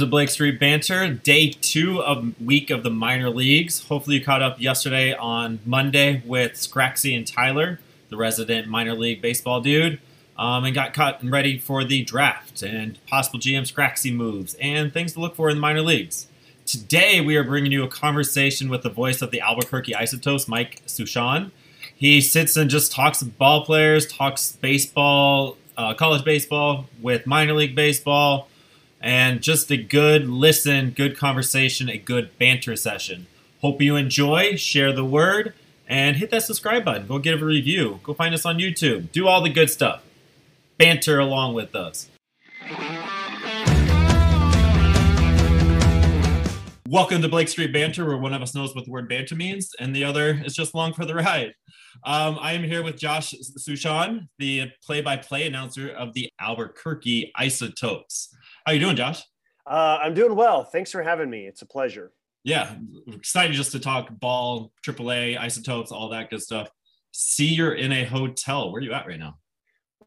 to Blake Street Banter, day two of week of the minor leagues. Hopefully, you caught up yesterday on Monday with Scraxy and Tyler, the resident minor league baseball dude, um, and got caught and ready for the draft and possible GM Scraxy moves and things to look for in the minor leagues. Today, we are bringing you a conversation with the voice of the Albuquerque Isotopes, Mike Suchon. He sits and just talks ball players, talks baseball, uh, college baseball with minor league baseball and just a good listen, good conversation, a good banter session. Hope you enjoy, share the word, and hit that subscribe button. Go give a review. Go find us on YouTube. Do all the good stuff. Banter along with us. Welcome to Blake Street Banter, where one of us knows what the word banter means, and the other is just along for the ride. Um, I am here with Josh Suchon, the play-by-play announcer of the Albuquerque Isotopes. How you doing, Josh? Uh, I'm doing well. Thanks for having me. It's a pleasure. Yeah, excited just to talk ball, AAA, isotopes, all that good stuff. See, you're in a hotel. Where are you at right now?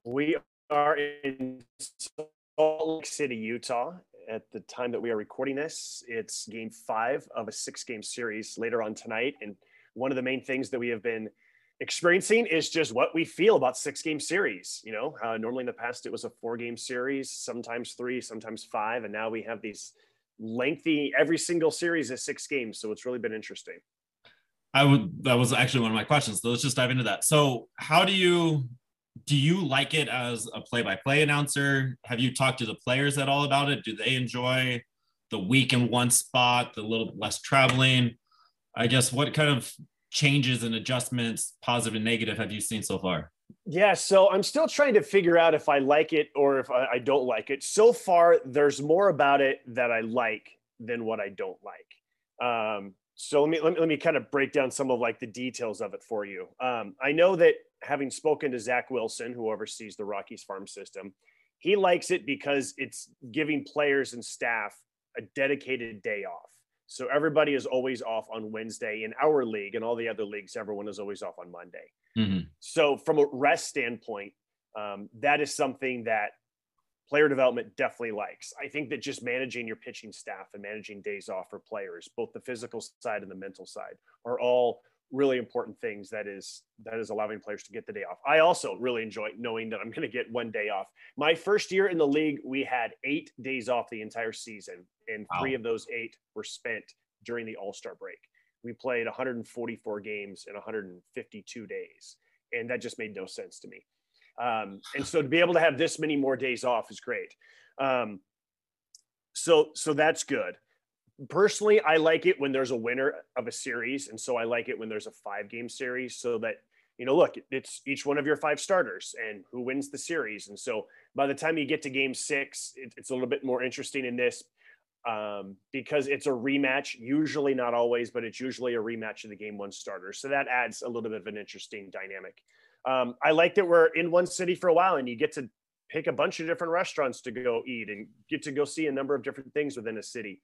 We are in Salt Lake City, Utah. At the time that we are recording this, it's game five of a six game series later on tonight. And one of the main things that we have been experiencing is just what we feel about six game series. You know, uh, normally in the past it was a four game series, sometimes three, sometimes five, and now we have these lengthy. Every single series is six games, so it's really been interesting. I would. That was actually one of my questions. So let's just dive into that. So, how do you do you like it as a play by play announcer? Have you talked to the players at all about it? Do they enjoy the week in one spot, the little less traveling? I guess what kind of changes and adjustments, positive and negative, have you seen so far? Yeah, so I'm still trying to figure out if I like it or if I, don't like it. So far, there's more about it that I like than what I don't like. Um, so let me, let me let me kind of break down some of like the details of it for you. Um, I know that having spoken to Zach Wilson, who oversees the Rockies farm system, he likes it because it's giving players and staff a dedicated day off. So everybody is always off on Wednesday in our league, and all the other leagues, everyone is always off on Monday. Mm-hmm. So from a rest standpoint, um, that is something that player development definitely likes. I think that just managing your pitching staff and managing days off for players, both the physical side and the mental side, are all really important things that is that is allowing players to get the day off. I also really enjoy knowing that I'm going to get one day off. My first year in the league, we had 8 days off the entire season and wow. 3 of those 8 were spent during the All-Star break. We played 144 games in 152 days and that just made no sense to me. Um, and so to be able to have this many more days off is great. Um, so so that's good personally, I like it when there's a winner of a series, and so I like it when there's a five game series, so that you know, look, it's each one of your five starters and who wins the series, and so by the time you get to game six, it, it's a little bit more interesting in this um, because it's a rematch. Usually, not always, but it's usually a rematch of the game one starters, so that adds a little bit of an interesting dynamic. Um, I like that we're in one city for a while, and you get to pick a bunch of different restaurants to go eat and get to go see a number of different things within a city.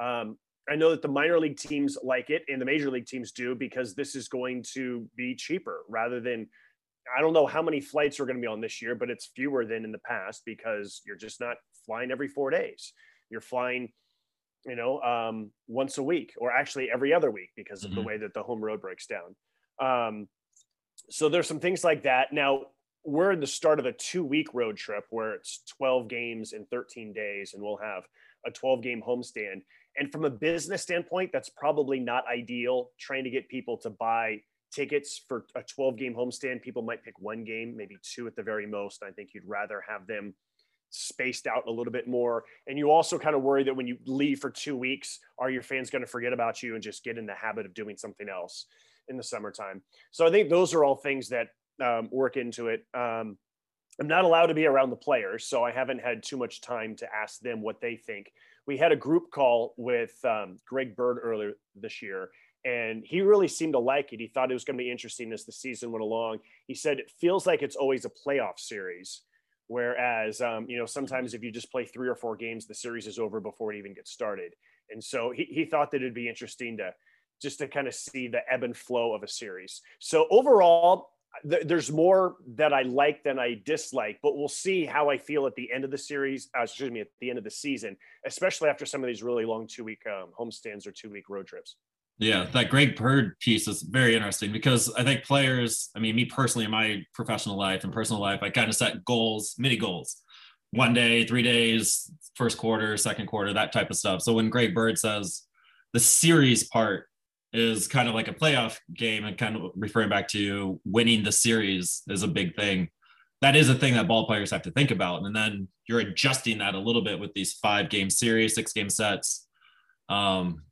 Um, I know that the minor league teams like it and the major league teams do because this is going to be cheaper rather than I don't know how many flights are going to be on this year, but it's fewer than in the past because you're just not flying every four days. You're flying, you know, um, once a week or actually every other week because of mm-hmm. the way that the home road breaks down. Um, so there's some things like that. Now we're in the start of a two week road trip where it's 12 games in 13 days, and we'll have a 12 game homestand. And from a business standpoint, that's probably not ideal. Trying to get people to buy tickets for a 12 game homestand, people might pick one game, maybe two at the very most. I think you'd rather have them spaced out a little bit more. And you also kind of worry that when you leave for two weeks, are your fans going to forget about you and just get in the habit of doing something else in the summertime? So I think those are all things that um, work into it. Um, I'm not allowed to be around the players, so I haven't had too much time to ask them what they think we had a group call with um, Greg Bird earlier this year, and he really seemed to like it. He thought it was going to be interesting as the season went along. He said it feels like it's always a playoff series, whereas um, you know sometimes if you just play three or four games, the series is over before it even gets started. And so he, he thought that it'd be interesting to just to kind of see the ebb and flow of a series. So overall, th- there's more that I like than I dislike, but we'll see how I feel at the end of the series. Uh, excuse me, at the end of the season, especially after some of these really long two week um, homestands or two week road trips. Yeah, that Greg Bird piece is very interesting because I think players, I mean, me personally in my professional life and personal life, I kind of set goals, mini goals, one day, three days, first quarter, second quarter, that type of stuff. So when Greg Bird says the series part is kind of like a playoff game and kind of referring back to winning the series is a big thing. That is a thing that ball players have to think about. And then you're adjusting that a little bit with these five game series, six game sets. Um,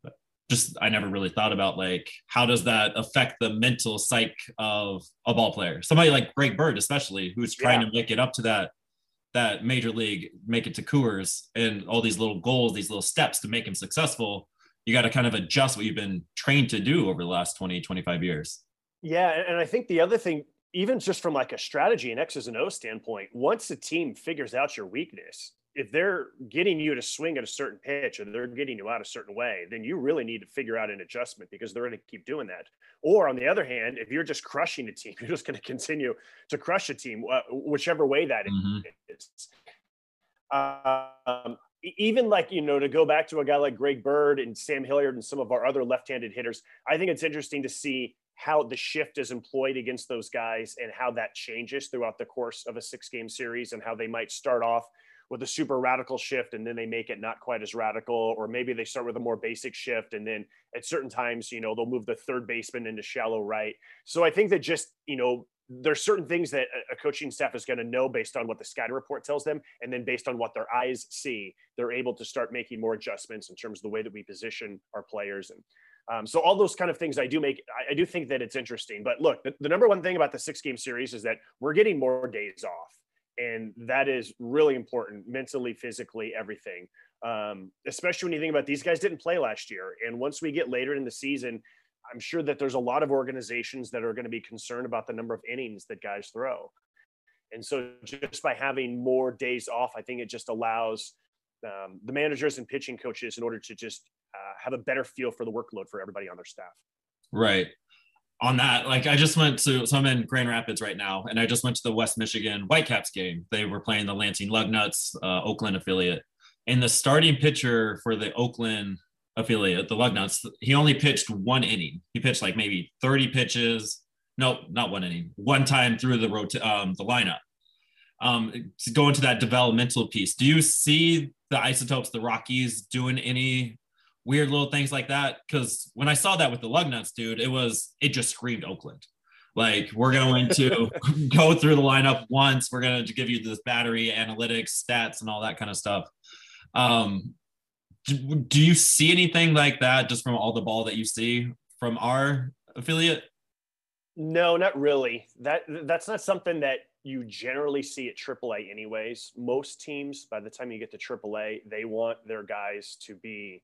just I never really thought about like how does that affect the mental psyche of a ball player? Somebody like Greg Bird, especially, who's trying yeah. to make it up to that that major league, make it to Coors, and all these little goals, these little steps to make him successful you got to kind of adjust what you've been trained to do over the last 20 25 years yeah and i think the other thing even just from like a strategy and x's and o standpoint once a team figures out your weakness if they're getting you to swing at a certain pitch or they're getting you out a certain way then you really need to figure out an adjustment because they're going to keep doing that or on the other hand if you're just crushing a team you're just going to continue to crush a team uh, whichever way that mm-hmm. is um, even like you know to go back to a guy like Greg Bird and Sam Hilliard and some of our other left-handed hitters, I think it's interesting to see how the shift is employed against those guys and how that changes throughout the course of a six-game series and how they might start off with a super radical shift and then they make it not quite as radical or maybe they start with a more basic shift and then at certain times you know they'll move the third baseman into shallow right. So i think that just you know there's certain things that a coaching staff is going to know based on what the sky report tells them and then based on what their eyes see they're able to start making more adjustments in terms of the way that we position our players. And um, so all those kind of things i do make I, I do think that it's interesting. But look the, the, number one thing about the six game series is that we're getting more days off and that is really important mentally physically everything um, especially when you think about these guys didn't play last year and once we get later in the season I'm sure that there's a lot of organizations that are going to be concerned about the number of innings that guys throw. And so just by having more days off, I think it just allows um, the managers and pitching coaches in order to just uh, have a better feel for the workload for everybody on their staff. Right. On that, like I just went to, so I'm in Grand Rapids right now, and I just went to the West Michigan Whitecaps game. They were playing the Lansing Lugnuts, uh, Oakland affiliate. And the starting pitcher for the Oakland affiliate, the Lugnuts, he only pitched one inning. He pitched like maybe 30 pitches. No, not one inning. One time through the rot- um, the lineup. Um, to go into that developmental piece, do you see the Isotopes, the Rockies, doing any weird little things like that? Because when I saw that with the lug nuts, dude, it was it just screamed Oakland. Like we're going to go through the lineup once. We're going to give you this battery analytics, stats, and all that kind of stuff. Um, do you see anything like that just from all the ball that you see from our affiliate? No, not really. That that's not something that you generally see at AAA anyways. Most teams by the time you get to AAA, they want their guys to be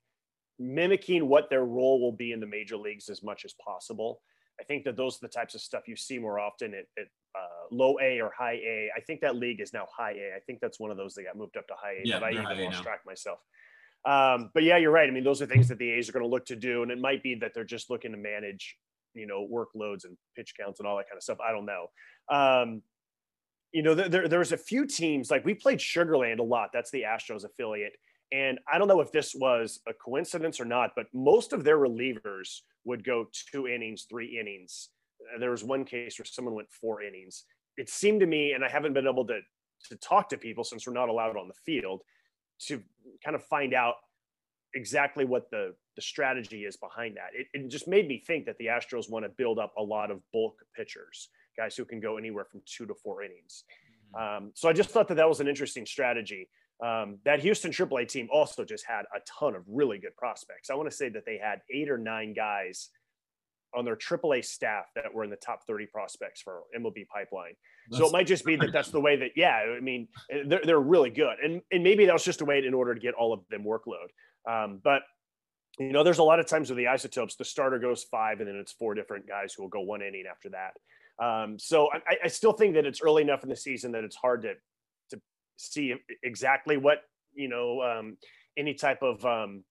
mimicking what their role will be in the major leagues as much as possible. I think that those are the types of stuff you see more often at, at uh, low A or high A. I think that league is now high A. I think that's one of those that got moved up to high A, yeah, but I even lost track myself. Um, but yeah, you're right. I mean, those are things that the A's are going to look to do, and it might be that they're just looking to manage, you know, workloads and pitch counts and all that kind of stuff. I don't know. Um, you know, there, there's a few teams like we played Sugarland a lot. That's the Astros affiliate. And I don't know if this was a coincidence or not, but most of their relievers would go two innings, three innings. Uh, there was one case where someone went four innings. It seemed to me, and I haven't been able to to talk to people since we're not allowed on the field to kind of find out exactly what the the strategy is behind that. It, it just made me think that the Astros want to build up a lot of bulk pitchers, guys who can go anywhere from two to four innings. Mm-hmm. Um, so I just thought that that was an interesting strategy. Um, that Houston AAA team also just had a ton of really good prospects. I want to say that they had eight or nine guys on their AAA staff that were in the top 30 prospects for MLB pipeline. That's, so it might just be that that's the way that, yeah, I mean, they're, they're really good. And, and maybe that was just a way in order to get all of them workload. Um, but, you know, there's a lot of times with the isotopes, the starter goes five and then it's four different guys who will go one inning after that. Um, so I, I still think that it's early enough in the season that it's hard to, to see exactly what, you know, um, any type of, um,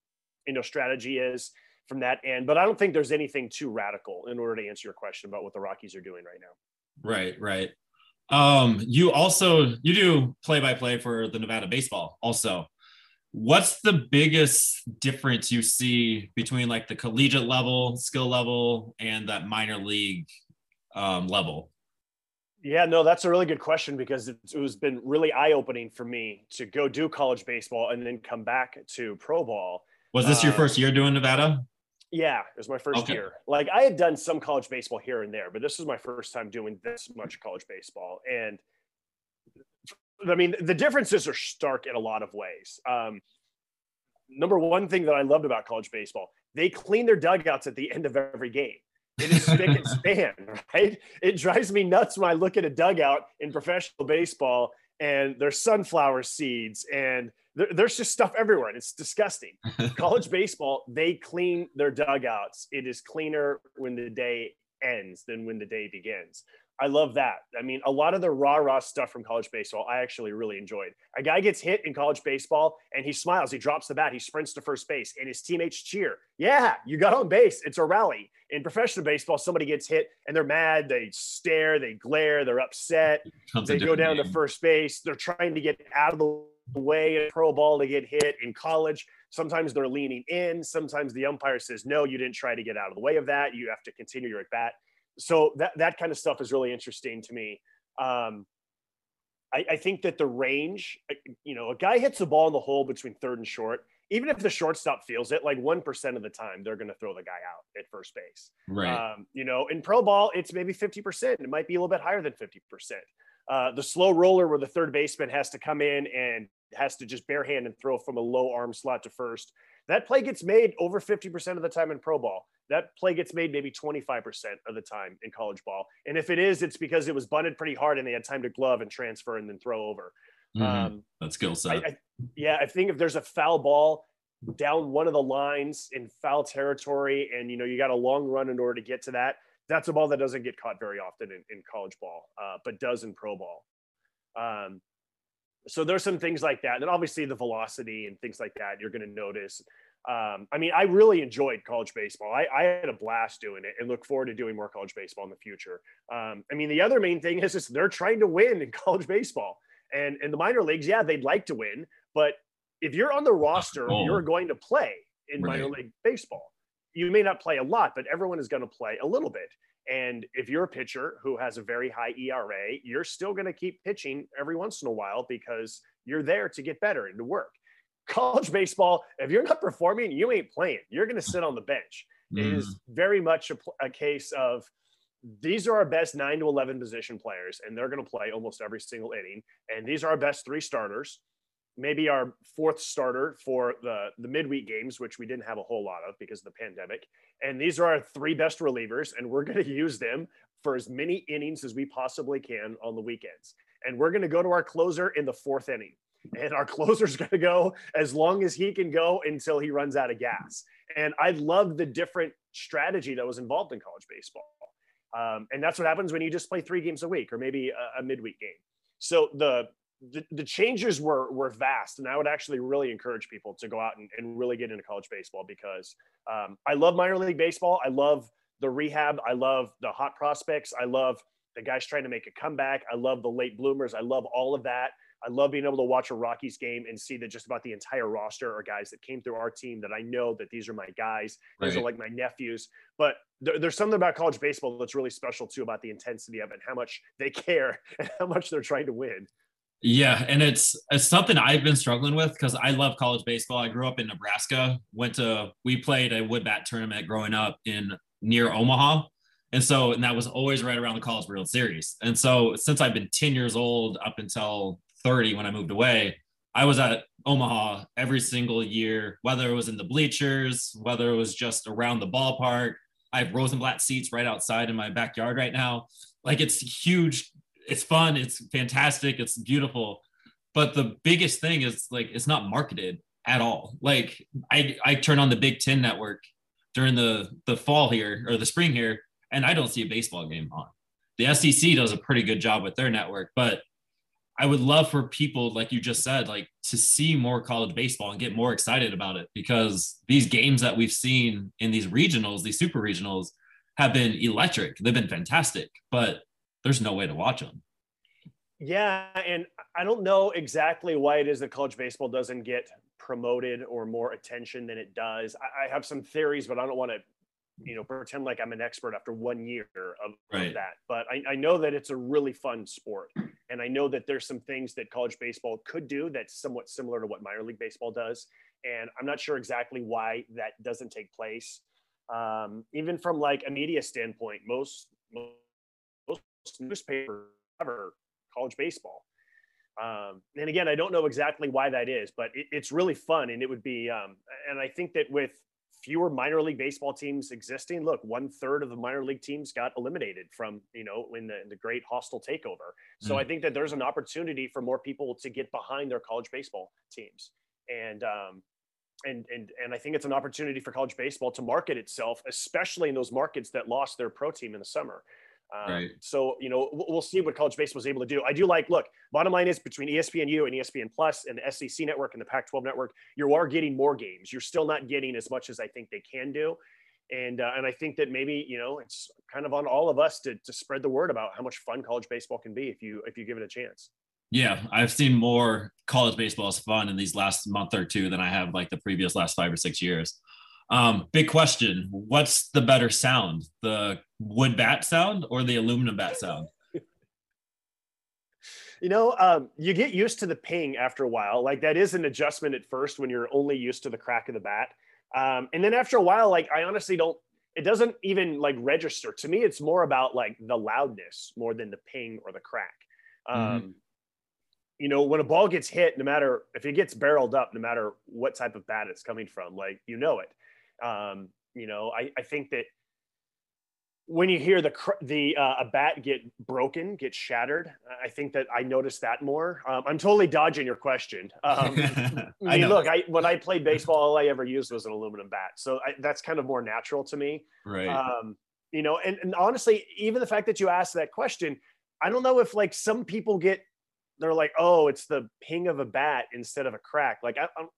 you know, strategy is from that end. But I don't think there's anything too radical in order to answer your question about what the Rockies are doing right now. Right, right. Um, you also you do play by play for the Nevada baseball also. What's the biggest difference you see between like the collegiate level, skill level, and that minor league um, level? Yeah, no, that's a really good question because it, it has been really eye opening for me to go do college baseball and then come back to pro ball. Was this your uh, first year doing Nevada? Yeah, it was my first okay. year. Like I had done some college baseball here and there, but this was my first time doing this much college baseball. And I mean, the differences are stark in a lot of ways. Um, number one thing that I loved about college baseball, they clean their dugouts at the end of every game. It is spick and span, right? It drives me nuts when I look at a dugout in professional baseball and there's sunflower seeds and there, there's just stuff everywhere and it's disgusting. College baseball, they clean their dugouts. It is cleaner when the day ends than when the day begins. I love that. I mean, a lot of the raw, raw stuff from college baseball, I actually really enjoyed. A guy gets hit in college baseball and he smiles, he drops the bat, he sprints to first base, and his teammates cheer. Yeah, you got on base. It's a rally. In professional baseball, somebody gets hit and they're mad, they stare, they glare, they're upset, they go down game. to first base, they're trying to get out of the way pro ball to get hit. In college, sometimes they're leaning in, sometimes the umpire says, No, you didn't try to get out of the way of that. You have to continue your at bat so that that kind of stuff is really interesting to me. Um, I, I, think that the range, you know, a guy hits a ball in the hole between third and short. Even if the shortstop feels it, like one percent of the time, they're going to throw the guy out at first base. Right. Um, you know, in pro ball, it's maybe fifty percent. It might be a little bit higher than fifty percent. Uh, the slow roller, where the third baseman has to come in and has to just bare hand and throw from a low arm slot to first. That play gets made over 50% of the time in pro ball. That play gets made maybe 25% of the time in college ball. And if it is, it's because it was bunted pretty hard and they had time to glove and transfer and then throw over. Mm-hmm. Um, that skill set. I, I, yeah, I think if there's a foul ball down one of the lines in foul territory and you know you got a long run in order to get to that, that's a ball that doesn't get caught very often in, in college ball, uh, but does in pro ball. Um, so there's some things like that and obviously the velocity and things like that you're going to notice um, i mean i really enjoyed college baseball I, I, had a blast doing it and look forward to doing more college baseball in the future um, i mean the other main thing is just they're trying to win in college baseball and in the minor leagues yeah they'd like to win but if you're on the roster oh. you're going to play in right. minor league baseball you may not play a lot but everyone is going to play a little bit and if you're a pitcher who has a very high ERA, you're still going to keep pitching every once in a while because you're there to get better and to work. College baseball, if you're not performing, you ain't playing. You're going to sit on the bench. Mm. It is mm. very much a, a case of these are our best nine to 11 position players, and they're going to play almost every single inning. And these are our best three starters maybe our fourth starter for the the midweek games, which we didn't have a whole lot of because of the pandemic. And these are our three best relievers, and we're going to use them for as many innings as we possibly can on the weekends. And we're going to go to our closer in the fourth inning. And our closer's going to go as long as he can go until he runs out of gas. And I love the different strategy that was involved in college baseball. Um, and that's what happens when you just play three games a week or maybe a, a midweek game. So the the, the changes were were vast and i would actually really encourage people to go out and, and really get into college baseball because um, i love minor league baseball. I love the rehab. I love the hot prospects. I love the guys trying to make a comeback. I love the late bloomers. I love all of that. I love being able to watch a rockies game and see that just about the entire roster are guys that came through our team that i know that these are my guys. These are like my nephews. But there, there's something about college baseball that's really special too about the intensity of it and how much they care and how much they're trying to win yeah, and it's it's something I've been struggling with because I love college baseball. I grew up in Nebraska. Went to we played a wood bat tournament growing up in near Omaha, and so and that was always right around the College World Series. And so since I've been ten years old up until thirty when I moved away, I was at Omaha every single year, whether it was in the bleachers, whether it was just around the ballpark. I have Rosenblatt seats right outside in my backyard right now. Like it's huge it's fun, it's fantastic, it's beautiful. But the biggest thing is like it's not marketed at all. Like I I turn on the Big Ten network during the the fall here or the spring here, and I don't see a baseball game on. The SEC does a pretty good job with their network, but I would love for people, like you just said, like to see more college baseball and get more excited about it because these games that we've seen in these regionals, these super regionals, have been electric. They've been fantastic, but there's no way to watch them. Yeah, and I don't know exactly why it is that college baseball doesn't get promoted or more attention than it does. I, I have some theories, but I don't want to, you know, pretend like I'm an expert after one year of, right. of that. But I, I, know that it's a really fun sport, and I know that there's some things that college baseball could do that's somewhat similar to what minor league baseball does. And I'm not sure exactly why that doesn't take place. Um, even from like a media standpoint, most most ever, college baseball. Um, and again, I don't know exactly why that is, but it, it's really fun. And it would be, um, and I think that with fewer minor league baseball teams existing, look, one third of the minor league teams got eliminated from, you know, in the, in the great hostile takeover. So mm. I think that there's an opportunity for more people to get behind their college baseball teams. And, um, and, and, and I think it's an opportunity for college baseball to market itself, especially in those markets that lost their pro team in the summer. Um, right. So, you know, we'll see what college baseball is able to do. I do like, look, bottom line is between ESPNU and ESPN Plus and the SEC network and the Pac 12 network, you are getting more games. You're still not getting as much as I think they can do. And, uh, and I think that maybe, you know, it's kind of on all of us to, to spread the word about how much fun college baseball can be if you, if you give it a chance. Yeah, I've seen more college baseball as fun in these last month or two than I have like the previous last five or six years. Um, big question: What's the better sound, the wood bat sound or the aluminum bat sound? You know, um, you get used to the ping after a while. Like that is an adjustment at first when you're only used to the crack of the bat, um, and then after a while, like I honestly don't. It doesn't even like register to me. It's more about like the loudness more than the ping or the crack. Mm-hmm. Um, mm-hmm. You know, when a ball gets hit, no matter if it gets barreled up, no matter what type of bat it's coming from, like you know it. Um, you know, I, I think that when you hear the the uh, a bat get broken, get shattered, I think that I noticed that more. Um, I'm totally dodging your question. Um, I mean, look, I when I played baseball, all I ever used was an aluminum bat, so I, that's kind of more natural to me. Right. Um, you know, and, and honestly, even the fact that you asked that question, I don't know if like some people get, they're like, oh, it's the ping of a bat instead of a crack. Like I, I'm,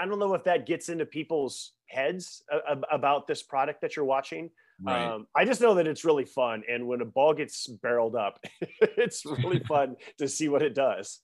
I don't know if that gets into people's heads about this product that you're watching. Right. Um, I just know that it's really fun, and when a ball gets barreled up, it's really fun to see what it does.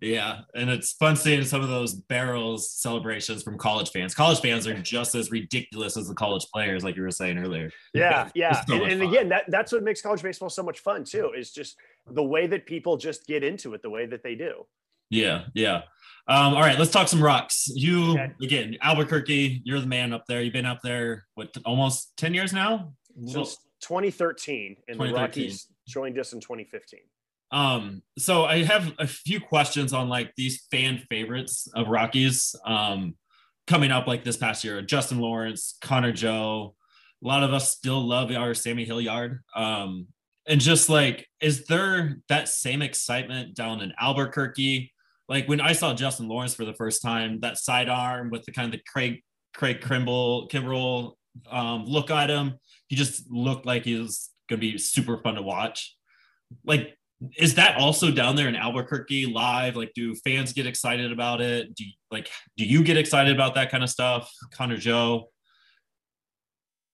Yeah, and it's fun seeing some of those barrels celebrations from college fans. College fans are just as ridiculous as the college players, like you were saying earlier. Yeah, yeah, so and, and again, that that's what makes college baseball so much fun too. Is just the way that people just get into it, the way that they do. Yeah, yeah. Um, all right, let's talk some rocks. You okay. again, Albuquerque. You're the man up there. You've been up there what almost ten years now. Since 2013, and 2013. the Rockies joined us in 2015. Um, so I have a few questions on like these fan favorites of Rockies um, coming up like this past year. Justin Lawrence, Connor Joe. A lot of us still love our Sammy Hilliard. Um, and just like, is there that same excitement down in Albuquerque? Like when I saw Justin Lawrence for the first time, that sidearm with the kind of the Craig Craig Kimbrel Kimbrel um, look at him, he just looked like he was going to be super fun to watch. Like, is that also down there in Albuquerque live? Like, do fans get excited about it? Do you, like do you get excited about that kind of stuff, Connor Joe?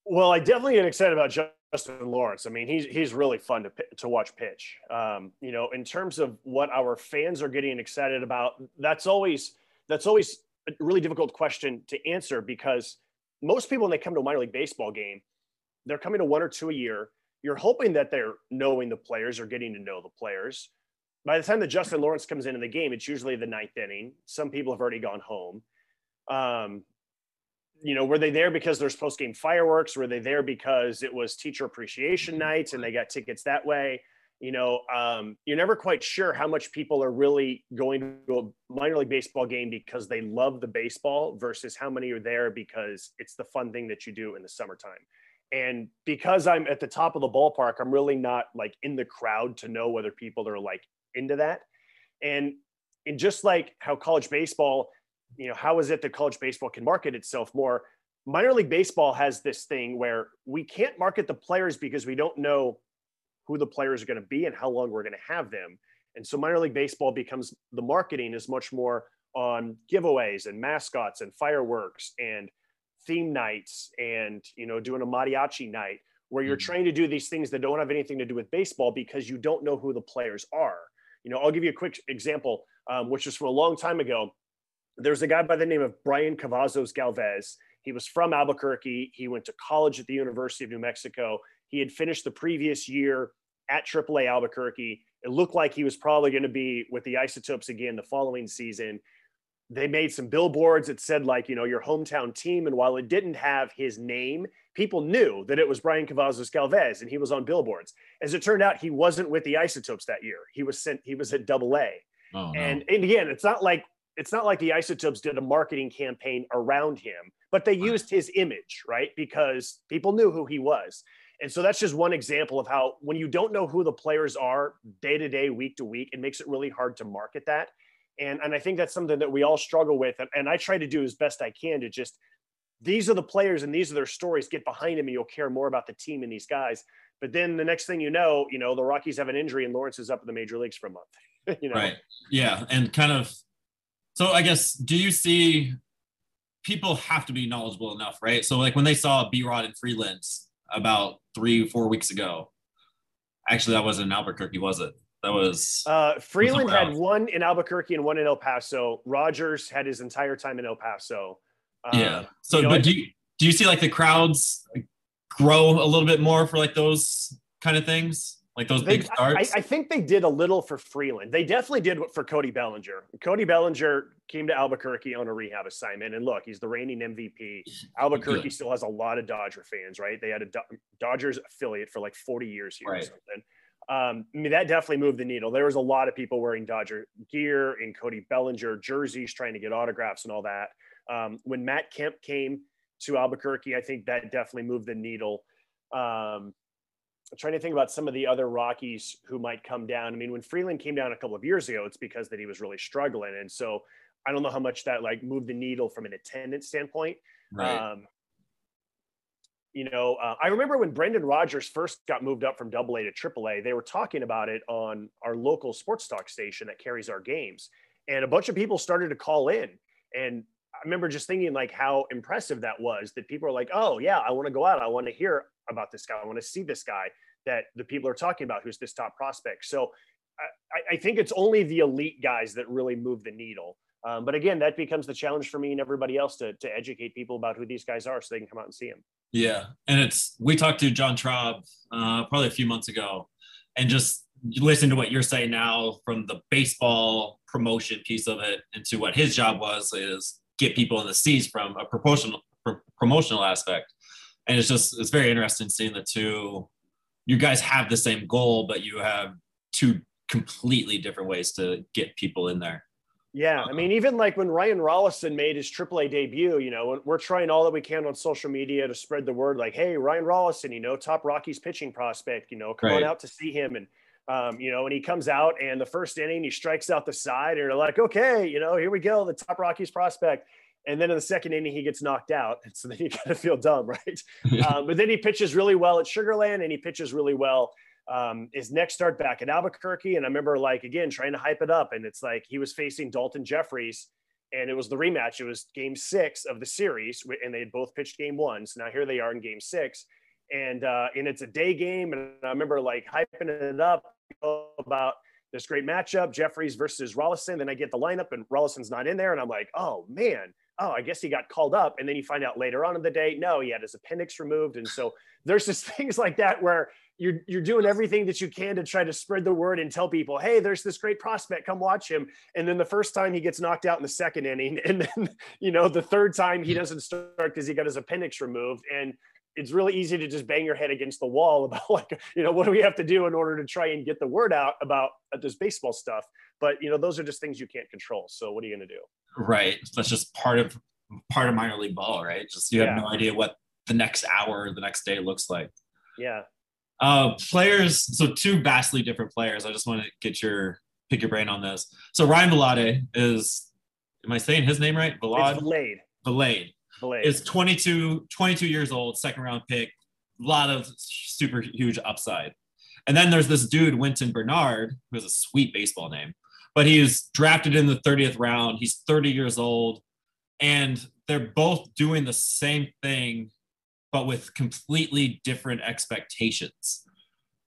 Well, I definitely get excited about Justin Lawrence. I mean, he's he's really fun to to watch pitch. Um, you know, in terms of what our fans are getting excited about, that's always that's always a really difficult question to answer because most people when they come to a minor league baseball game, they're coming to one or two a year. You're hoping that they're knowing the players or getting to know the players. By the time that Justin Lawrence comes into the game, it's usually the ninth inning. Some people have already gone home. Um, you know, were they there because there's post game fireworks? Were they there because it was teacher appreciation night and they got tickets that way? You know, um, you're never quite sure how much people are really going to a minor league baseball game because they love the baseball versus how many are there because it's the fun thing that you do in the summertime. And because I'm at the top of the ballpark, I'm really not like in the crowd to know whether people are like into that. And and just like how college baseball you know, how is it that college baseball can market itself more? Minor league baseball has this thing where we can't market the players because we don't know who the players are going to be and how long we're going to have them. And so minor league baseball becomes the marketing is much more on giveaways and mascots and fireworks and theme nights and you know doing a mariachi night where you're Mhm. trying to do these things that don't have anything to do with baseball because you don't know who the players are. You know, I'll give you a quick example, um, which was from a long time ago. There's a guy by the name of Brian Cavazos Galvez. He was from Albuquerque. He went to college at the University of New Mexico. He had finished the previous year at AAA Albuquerque. It looked like he was probably going to be with the Isotopes again the following season. They made some billboards that said, like, you know, your hometown team. And while it didn't have his name, people knew that it was Brian Cavazos Galvez and he was on billboards. As it turned out, he wasn't with the Isotopes that year. He was sent, he was at double A. Oh, no. And, and again, it's not like it's not like the Isotopes did a marketing campaign around him, but they used his image, right? Because people knew who he was. And so that's just one example of how when you don't know who the players are day to day, week to week, it makes it really hard to market that. And and I think that's something that we all struggle with. And, and I try to do as best I can to just these are the players and these are their stories. Get behind them and you'll care more about the team and these guys. But then the next thing you know, you know, the Rockies have an injury and Lawrence is up in the major leagues for a month. you know, Right. Yeah. And kind of, so I guess, do you see people have to be knowledgeable enough, right? So, like when they saw B Rod and Freeland about three, four weeks ago, actually, that wasn't in Albuquerque, was it? That was, Uh, Freeland had else. one in Albuquerque and one in El Paso. Rodgers had his entire time in El Paso. Uh, yeah. So, you know, I- but do you, do you see like the crowds grow a little bit more for like those kind of things? Like those They, big I, starts? I think they did a little for Freeland. They definitely did for Cody Bellinger. Cody Bellinger came to Albuquerque on a rehab assignment, and look, he's the reigning MVP. Albuquerque Good. still has a lot of Dodger fans, right? They had a Do- Dodgers affiliate for like 40 years here or something. Um, I mean, that definitely moved the needle. There was a lot of people wearing Dodger gear and Cody Bellinger jerseys, trying to get autographs and all that. Um, when Matt Kemp came to Albuquerque, I think that definitely moved the needle. Um, trying to think about some of the other Rockies who might come down. I mean, when Freeland came down a couple of years ago, it's because that he was really struggling, and so I don't know how much that like moved the needle from an attendance standpoint. right. Um, you know, uh, I remember when Brendan Rodgers first got moved up from Double A to Triple A, they were talking about it on our local sports talk station that carries our games, and a bunch of people started to call in. And I remember just thinking like how impressive that was. That people are like, "Oh yeah, I want to go out. I want to hear about this guy. I want to see this guy that the people are talking about, who's this top prospect." So I, I think it's only the elite guys that really move the needle. Um, but again, that becomes the challenge for me and everybody else to, to educate people about who these guys are so they can come out and see them. Yeah, and it's we talked to John Traub uh, probably a few months ago, and just listen to what you're saying now from the baseball promotion piece of it into what his job was is get people in the seats from a promotional pro- promotional aspect, and it's just it's very interesting seeing the two. You guys have the same goal, but you have two completely different ways to get people in there. Yeah, I mean, even like when Ryan Rollison made his AAA debut, you know, we're trying all that we can on social media to spread the word. Like, hey, Ryan Rollison, you know, top Rockies pitching prospect, you know, come on out to see him. And um, you know, and he comes out and the first inning he strikes out the side, and you're like, okay, you know, here we go, the top Rockies prospect. And then in the second inning he gets knocked out, and so then you kind of feel dumb, right? um, but then he pitches really well at Sugarland, and he pitches really well um, his next start back at Albuquerque. And I remember like again trying to hype it up, and it's like he was facing Daulton Jefferies, and it was the rematch. It was Game Six of the series, and they had both pitched Game One. So now here they are in Game Six, and uh, and it's a day game. And I remember like hyping it up about this great matchup, Jefferies versus Rollison. Then I get the lineup, and Rollison's not in there, and I'm like, oh man. Oh, I guess he got called up. And then you find out later on in the day, no, he had his appendix removed. And so there's just things like that where you're you're doing everything that you can to try to spread the word and tell people, hey, there's this great prospect, come watch him. And then the first time he gets knocked out in the second inning, and then you know the third time he doesn't start because he got his appendix removed, and it's really easy to just bang your head against the wall about like you know what do we have to do in order to try and get the word out about uh, this baseball stuff. But you know those are just things you can't control. So what are you going to do? Right. That's just part of part of minor league ball, right? Just you have Yeah. no idea what the next hour, the next day looks like. Yeah. Uh players, so two vastly different players. I just want to get your pick your brain on this. So Ryan Vilade is am I saying his name right? It's Vilade? Vilade Blade. is 22, 22 years old, second round pick, a lot of super huge upside. And then there's this dude, Wynton Bernard, who has a sweet baseball name, but he's drafted in the 30th round. He's 30 years old, and they're both doing the same thing but with completely different expectations.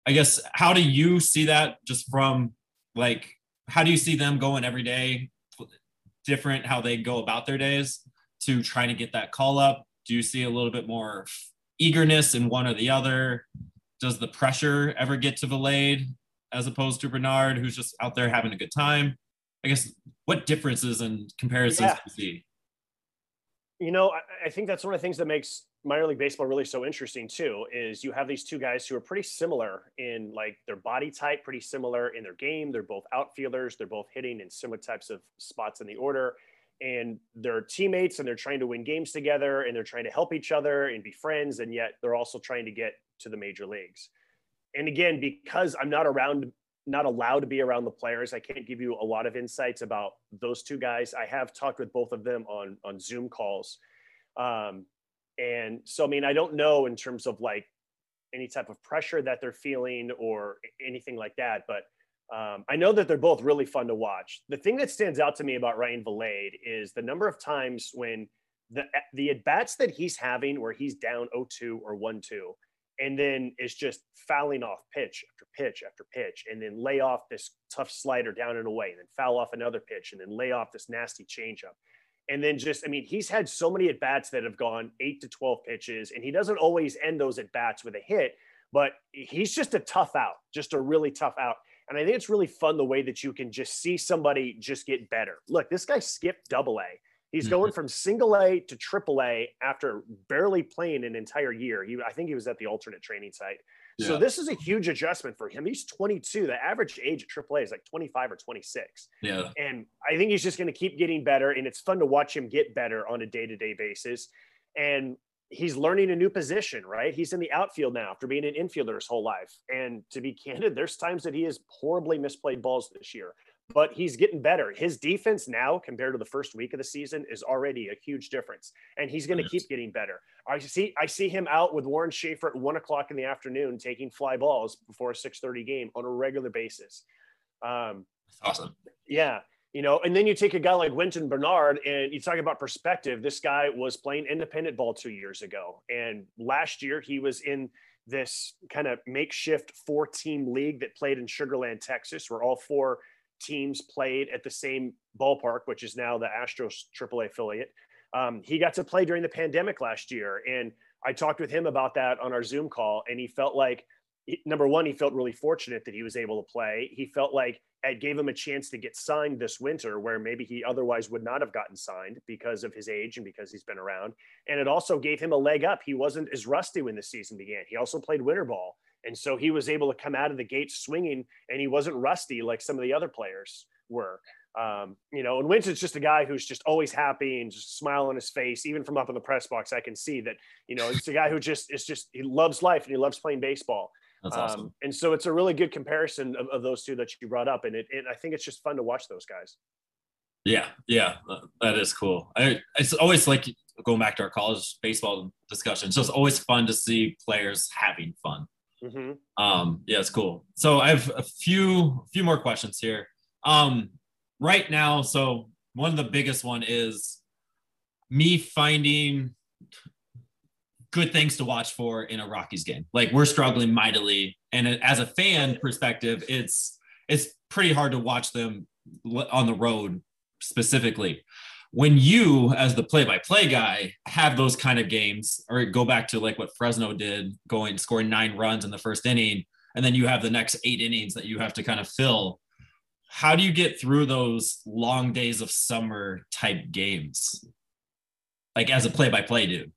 I guess how do you see that just from like how do you see them going every day different how they go about their days to trying to get that call up? Do you see a little bit more eagerness in one or the other? Does the pressure ever get to Vilade as opposed to Bernard, who's just out there having a good time? I guess what differences and comparisons yeah. do you see? You know, I, I think that's one of the things that makes minor league baseball really so interesting too is you have these two guys who are pretty similar in like their body type pretty similar in their game they're both outfielders they're both hitting in similar types of spots in the order and they're teammates and they're trying to win games together and they're trying to help each other and be friends and yet they're also trying to get to the major leagues. And again because i'm not around not allowed to be around the players i can't give you a lot of insights about those two guys. I have talked with both of them on on zoom calls. Um, and so, I mean, I don't know in terms of like any type of pressure that they're feeling or anything like that, but um, I know that they're both really fun to watch. The thing that stands out to me about Ryan Vilade is the number of times when the the at bats that he's having where he's down 0-2 or 1-2 and then is just fouling off pitch after pitch after pitch and then lay off this tough slider down and away and then foul off another pitch and then lay off this nasty changeup and then just, I mean, he's had so many at bats that have gone eight to 12 pitches, and he doesn't always end those at bats with a hit, but he's just a tough out, just a really tough out. And I think it's really fun the way that you can just see somebody just get better. Look, this guy skipped double A. He's going mm-hmm. from single A to triple A after barely playing an entire year. He, I think he was at the alternate training site. So this is a huge adjustment for him. He's 22. The average age at AAA is like 25 or 26. Yeah. And I think he's just going to keep getting better. And it's fun to watch him get better on a day to day basis. And he's learning a new position, right? He's in the outfield now after being an infielder his whole life. And to be candid, there's times that he has horribly misplayed balls this year but he's getting better. His defense now, compared to the first week of the season, is already a huge difference, and he's going to keep getting better. I see, I see him out with Warren Schaeffer at one o'clock in the afternoon taking fly balls before a six thirty game on a regular basis. Um, awesome. Yeah, you know, and then you take a guy like Wynton Bernard, and you talk about perspective. This guy was playing independent ball two years ago, and last year he was in this kind of makeshift four team league that played in Sugarland, Texas, where all four teams played at the same ballpark, which is now the Astros AAA affiliate. Um, he got to play during the pandemic last year, and I talked with him about that on our Zoom call, and he felt like number one, he felt really fortunate that he was able to play. He felt like it gave him a chance to get signed this winter, where maybe he otherwise would not have gotten signed because of his age and because he's been around. And it also gave him a leg up. He wasn't as rusty when the season began. He also played winter ball. And so he was able to come out of the gate swinging and he wasn't rusty like some of the other players were. Um, you know, and Wynton's just a guy who's just always happy and just smile on his face. Even from up in the press box, I can see that, you know, it's a guy who just is just, he loves life and he loves playing baseball. That's awesome. Um, and so it's a really good comparison of, of those two that you brought up. And it, it, I think it's just fun to watch those guys. Yeah. Yeah. Uh, that is cool. I, it's always like going back to our college baseball discussion. So it's just always fun to see players having fun. Mm-hmm. Um, yeah, it's cool. So I have a few few more questions here. Um, right now, so one of the biggest one is me finding good things to watch for in a Rockies game. Like we're struggling mightily, and as a fan perspective, it's it's pretty hard to watch them on the road specifically. When you as the play-by-play guy have those kind of games or go back to like what fresno did going scoring nine runs in the first inning and then you have the next eight innings that you have to kind of fill how do you get through those long days of summer type games? Like as a play-by-play dude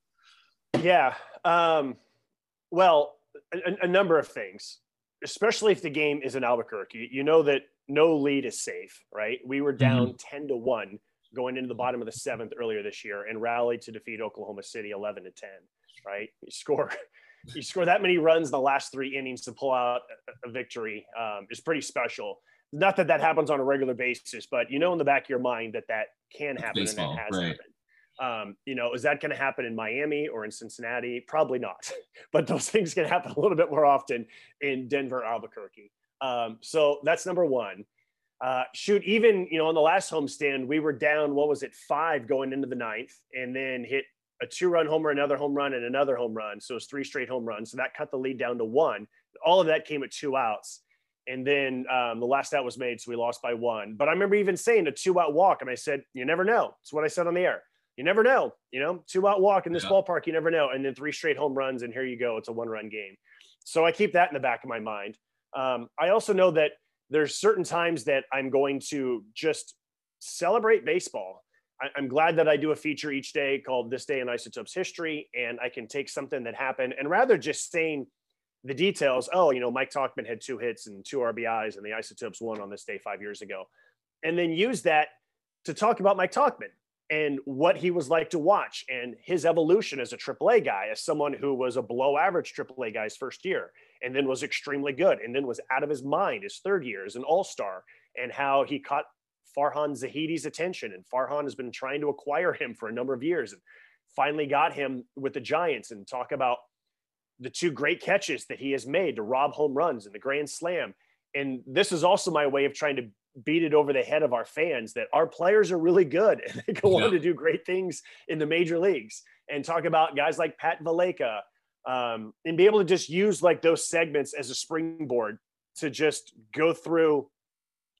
yeah um, well a, a number of things especially if the game is in albuquerque you know that no lead is safe right we were down mm-hmm. 10 to 1 going into the bottom of the seventh earlier this year and rallied to defeat Oklahoma City 11 to 10, right? You score, you score that many runs in the last three innings to pull out a, victory um, is pretty special. Not that that happens on a regular basis, but you know in the back of your mind that that can happen Baseball, and that has right. happened. Um, you know, is that going to happen in Miami or in Cincinnati? Probably not. but those things can happen a little bit more often in Denver, Albuquerque. Um, so that's number one. Uh, shoot, even you know on the last homestand, we were down. What was it, five going into the ninth, and then hit a two run homer, another home run, and another home run. So it was three straight home runs. So that cut the lead down to one. All of that came at two outs. And then um, the last out was made, so we lost by one. But I remember even saying a two out walk, and I said, "You never know." It's what I said on the air. You never know. You know, two out walk in this yeah. ballpark, you never know. And then three straight home runs, and here you go. It's a one run game. So I keep that in the back of my mind. Um, I also know that there's certain times that I'm going to just celebrate baseball. I, I'm glad that I do a feature each day called "This Day in Isotopes History," and I can take something that happened and rather just saying the details. Oh, you know, Mike Tauchman had two hits and two RBIs, and the Isotopes won on this day five years ago, and then use that to talk about Mike Tauchman and what he was like to watch and his evolution as a AAA guy, as someone who was a below average AAA guy's first year, and then was extremely good, and then was out of his mind his third year as an All Star, and how he caught Farhan Zaidi's attention, and Farhan has been trying to acquire him for a number of years, and finally got him with the Giants, and talk about the two great catches that he has made to rob home runs and the grand slam. And this is also my way of trying to beat it over the head of our fans that our players are really good and they go yeah. on to do great things in the major leagues and talk about guys like Pat Valaika um, and be able to just use like those segments as a springboard to just go through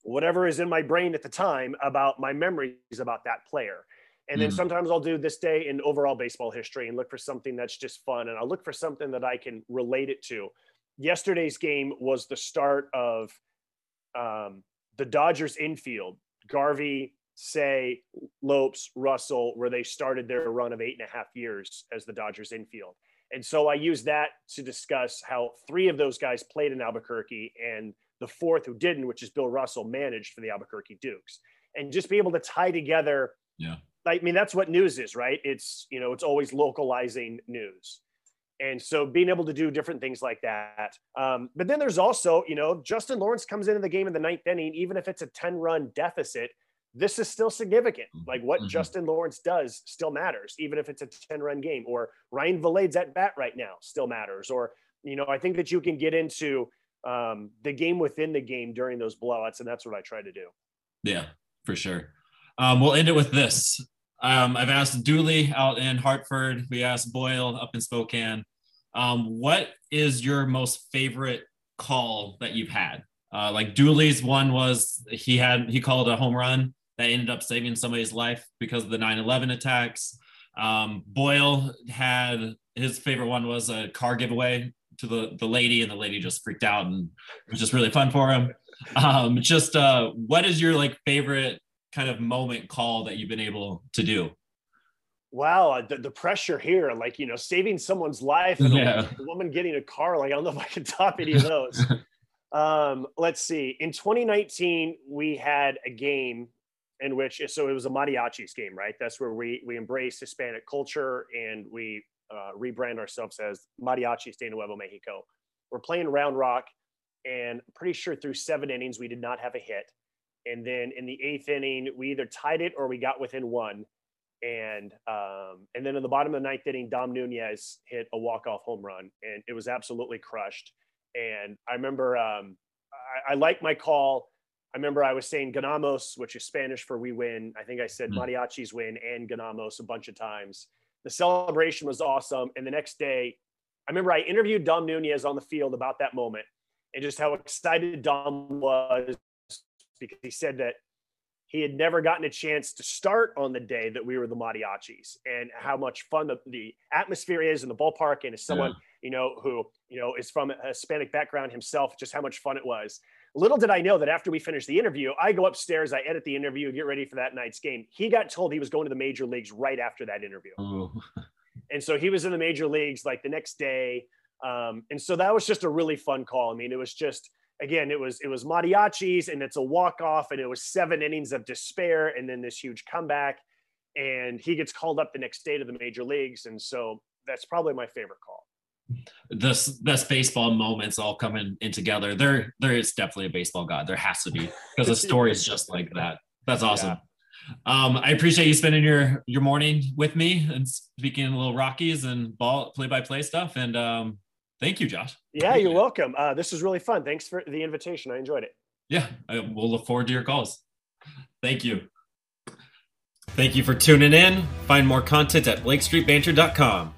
whatever is in my brain at the time about my memories about that player. And then mm. sometimes I'll do this day in overall baseball history and look for something that's just fun. And I'll look for something that I can relate it to. Yesterday's game was the start of um, the Dodgers infield, Garvey, Cey, Lopes, Russell, where they started their run of eight and a half years as the Dodgers infield. And so I use that to discuss how three of those guys played in Albuquerque and the fourth who didn't, which is Bill Russell, managed for the Albuquerque Dukes. And just be able to tie together yeah I mean, that's what news is, right? It's, you know, it's always localizing news. And so being able to do different things like that. Um, but then there's also, you know, Justin Lawrence comes into the game in the ninth inning, even if it's a 10 run deficit, this is still significant. Mm-hmm. Like what mm-hmm. Justin Lawrence does still matters, even if it's a 10 run game. Or Ryan Vilade's at bat right now still matters. Or, you know, I think that you can get into um, the game within the game during those blowouts. And that's what I try to do. Yeah, for sure. Um, we'll end it with this. Um, I've asked Dooley out in Hartford. We asked Boyle up in Spokane. Um, what is your most favorite call that you've had? Uh, like Dooley's one was he had he called a home run that ended up saving somebody's life because of the 9/11 attacks. Um, Boyle had his favorite one was a car giveaway to the the lady, and the lady just freaked out, and it was just really fun for him. Um, just uh, what is your like favorite kind of moment call that you've been able to do? Wow, the, the pressure here, like, you know, saving someone's life and yeah. a woman getting a car, like, I don't know if I can top any of those. um, let's see. In 2019, we had a game in which, so it was a mariachis game, right? That's where we, we embrace Hispanic culture and we uh, rebrand ourselves as Mariachis de Nuevo Mexico. We're playing Round Rock, and I'm pretty sure through seven innings, we did not have a hit. And then in the eighth inning, we either tied it or we got within one. And um, and then in the bottom of the ninth inning, Dom Nunez hit a walk off home run, and it was absolutely crushed. And I remember um, I, I like my call. I remember I was saying ganamos, which is Spanish for we win. I think I said mm. mariachis win and ganamos a bunch of times. The celebration was awesome. And the next day, I remember I interviewed Dom Nunez on the field about that moment and just how excited Dom was because he said that he had never gotten a chance to start on the day that we were the mariachis and how much fun the, the atmosphere is in the ballpark and as someone yeah. you know who you know is from a hispanic background himself just how much fun it was. Little did i know that after we finished the interview i go upstairs i edit the interview get ready for that night's game. He got told he was going to the major leagues right after that interview. Oh. and so he was in the major leagues like the next day. Um, and so that was just a really fun call. I mean it was just again, it was it was mariachis and it's a walk off, and it was seven innings of despair, and then this huge comeback, and he gets called up the next day to the major leagues, and so that's probably my favorite call. The best baseball moments all coming in together. There, there is definitely a baseball god. There has to be because the story is just like that. That's awesome. Yeah. Um, I appreciate you spending your your morning with me and speaking a little Rockies and ball play by play stuff. And um, Thank you, Josh. Yeah, you're welcome. Uh, this was really fun. Thanks for the invitation. I enjoyed it. Yeah, I, we'll look forward to your calls. Thank you. Thank you for tuning in. Find more content at BlakeStreetBanter.com.